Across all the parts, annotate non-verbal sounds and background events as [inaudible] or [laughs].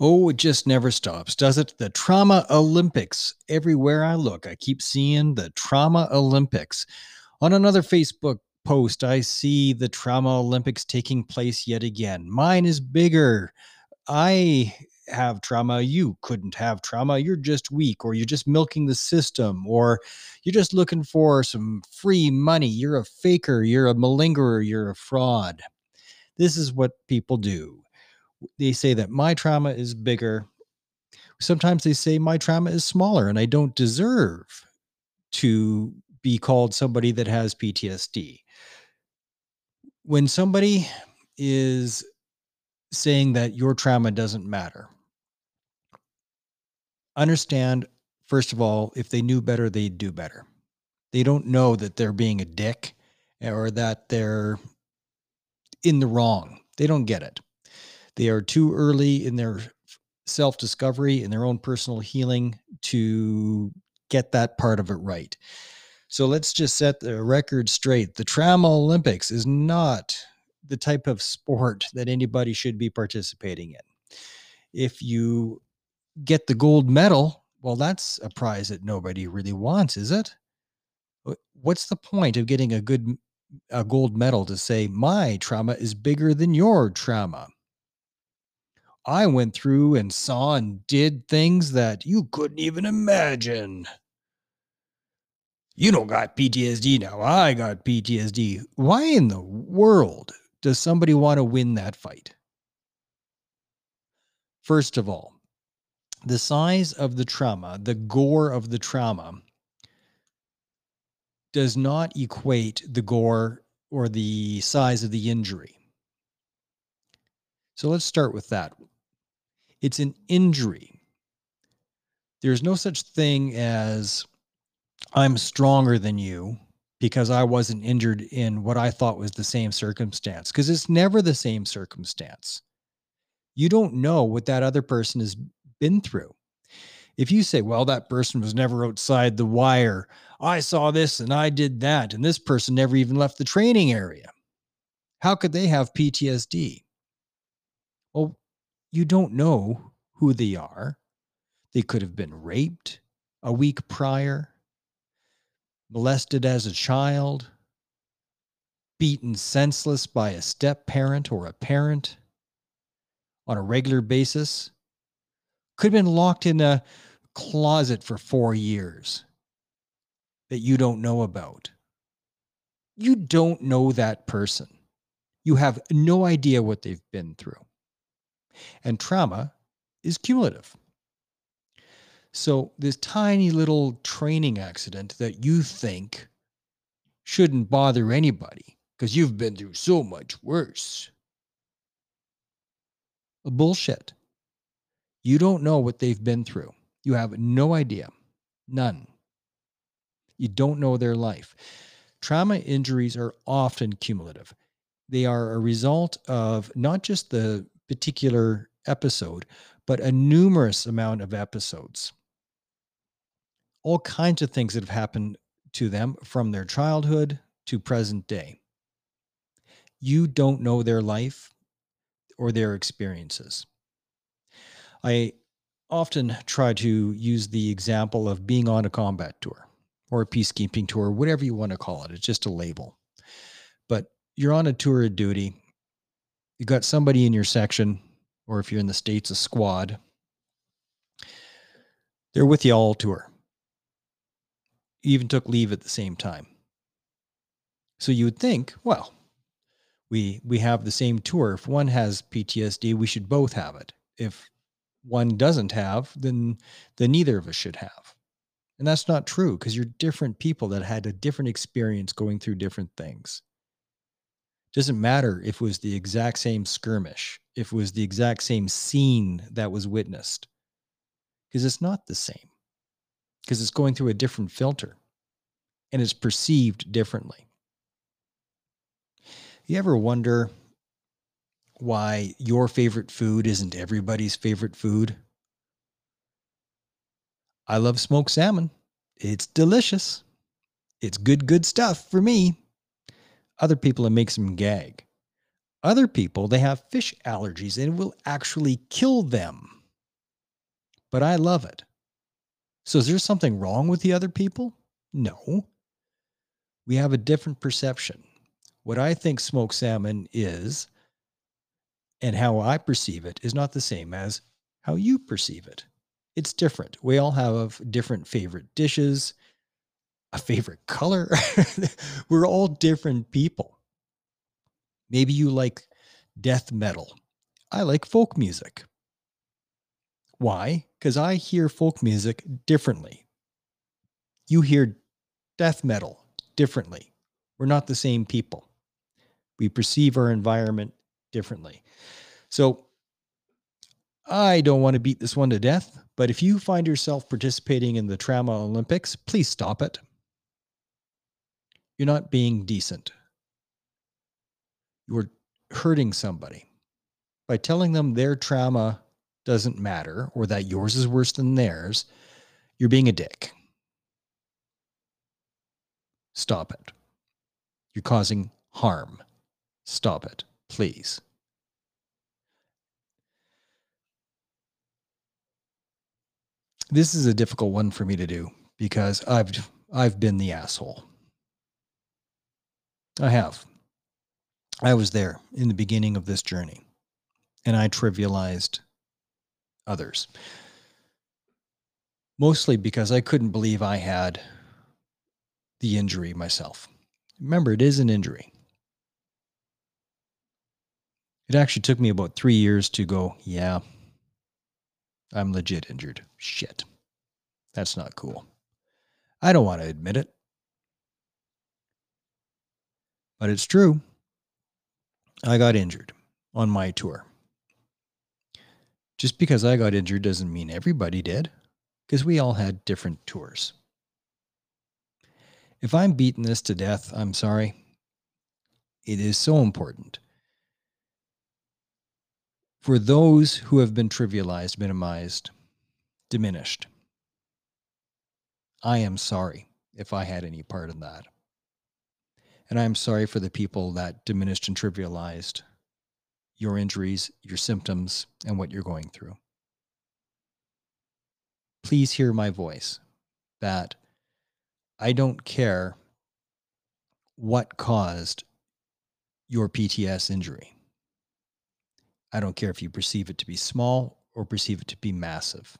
Oh, it just never stops, does it? The Trauma Olympics. Everywhere I look, I keep seeing the Trauma Olympics. On another Facebook post, I see the Trauma Olympics taking place yet again. Mine is bigger. I have trauma. You couldn't have trauma. You're just weak, or you're just milking the system, or you're just looking for some free money. You're a faker. You're a malingerer. You're a fraud. This is what people do they say that my trauma is bigger. Sometimes they say my trauma is smaller and I don't deserve to be called somebody that has PTSD. When somebody is saying that your trauma doesn't matter, understand, first of all, if they knew better, they'd do better. They don't know that they're being a dick eh, or that they're in the wrong. They don't get it. They are too early in their self discovery and their own personal healing to get that part of it right. So let's just set the record straight. The Trauma Olympics is not the type of sport that anybody should be participating in. If you get the gold medal, well, that's a prize that nobody really wants, is it? What's the point of getting a good a gold medal to say my trauma is bigger than your trauma? I went through and saw and did things that you couldn't even imagine. You don't got PTSD now. I got PTSD. Why in the world does somebody want to win that fight? First of all, the size of the trauma, the gore of the trauma, does not equate the gore or the size of the injury. So let's start with that. It's an injury. There's no such thing as I'm stronger than you because I wasn't injured in what I thought was the same circumstance, because it's never the same circumstance. You don't know what that other person has been through. If you say, well, that person was never outside the wire, I saw this and I did that, and this person never even left the training area, how could they have PTSD? Well, you don't know who they are. They could have been raped a week prior, molested as a child, beaten senseless by a step parent or a parent on a regular basis, could have been locked in a closet for four years that you don't know about. You don't know that person. You have no idea what they've been through. And trauma is cumulative. So, this tiny little training accident that you think shouldn't bother anybody because you've been through so much worse. Bullshit. You don't know what they've been through. You have no idea. None. You don't know their life. Trauma injuries are often cumulative. They are a result of not just the particular episode, but a numerous amount of episodes. All kinds of things that have happened to them from their childhood to present day. You don't know their life or their experiences. I often try to use the example of being on a combat tour or a peacekeeping tour, whatever you want to call it. It's just a label. But you're on a tour of duty you got somebody in your section, or if you're in the States, a squad, they're with you all tour. You even took leave at the same time. So you would think, well, we we have the same tour. If one has PTSD, we should both have it. If one doesn't have, then then neither of us should have. And that's not true because you're different people that had a different experience going through different things Doesn't matter if it was the exact same skirmish, if it was the exact same scene that was witnessed, because it's not the same, because it's going through a different filter and it's perceived differently. You ever wonder why your favorite food isn't everybody's favorite food? I love smoked salmon. It's delicious. It's good, good stuff for me. Other people, it makes them gag. Other people, they have fish allergies and it will actually kill them. But I love it. So is there something wrong with the other people? No. We have a different perception. What I think smoked salmon is and how I perceive it is not the same as how you perceive it. It's different. We all have different favorite dishes, a favorite color. [laughs] We're all different people. Maybe you like death metal. I like folk music. Why? Because I hear folk music differently. You hear death metal differently. We're not the same people. We perceive our environment differently. So I don't want to beat this one to death, but if you find yourself participating in the Trauma Olympics, please stop it. You're not being decent. You're hurting somebody by telling them their trauma doesn't matter or that yours is worse than theirs. You're being a dick. Stop it. You're causing harm. Stop it, please. This is a difficult one for me to do because I've I've been the asshole. I have. I was there in the beginning of this journey and I trivialized others. Mostly because I couldn't believe I had the injury myself. Remember, it is an injury. It actually took me about three years to go, yeah, I'm legit injured. Shit. That's not cool. I don't want to admit it. But it's true. I got injured on my tour. Just because I got injured doesn't mean everybody did, because we all had different tours. If I'm beating this to death, I'm sorry. It is so important. For those who have been trivialized, minimized, diminished, I am sorry if I had any part in that. And I'm sorry for the people that diminished and trivialized your injuries, your symptoms, and what you're going through. Please hear my voice that I don't care what caused your PTS injury. I don't care if you perceive it to be small or perceive it to be massive.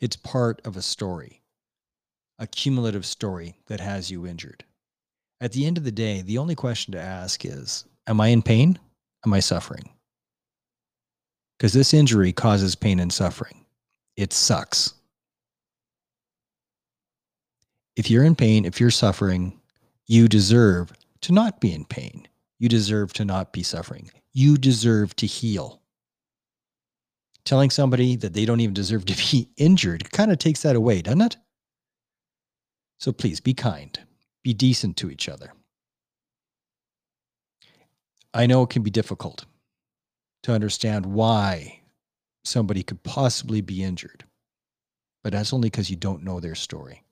It's part of a story, a cumulative story that has you injured. At the end of the day, the only question to ask is Am I in pain? Am I suffering? Because this injury causes pain and suffering. It sucks. If you're in pain, if you're suffering, you deserve to not be in pain. You deserve to not be suffering. You deserve to heal. Telling somebody that they don't even deserve to be [laughs] injured kind of takes that away, doesn't it? So please be kind, be decent to each other. I know it can be difficult to understand why somebody could possibly be injured, but that's only because you don't know their story.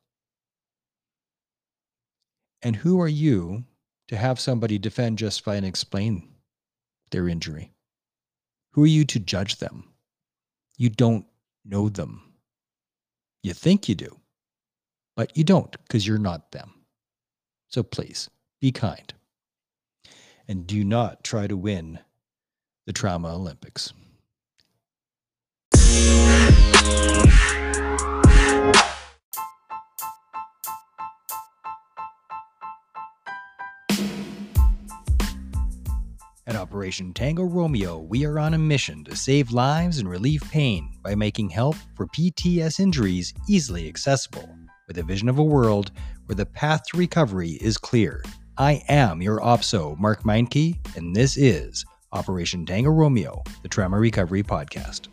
And who are you to have somebody defend, justify, and explain their injury? Who are you to judge them? You don't know them. You think you do, but you don't because you're not them. So please be kind and do not try to win the Trauma Olympics. At Operation Tango Romeo, we are on a mission to save lives and relieve pain by making help for PTS injuries easily accessible, with a vision of a world where the path to recovery is clear I am your OPSO, Mark Meinke, and this is Operation Tango Romeo, the Trauma Recovery Podcast.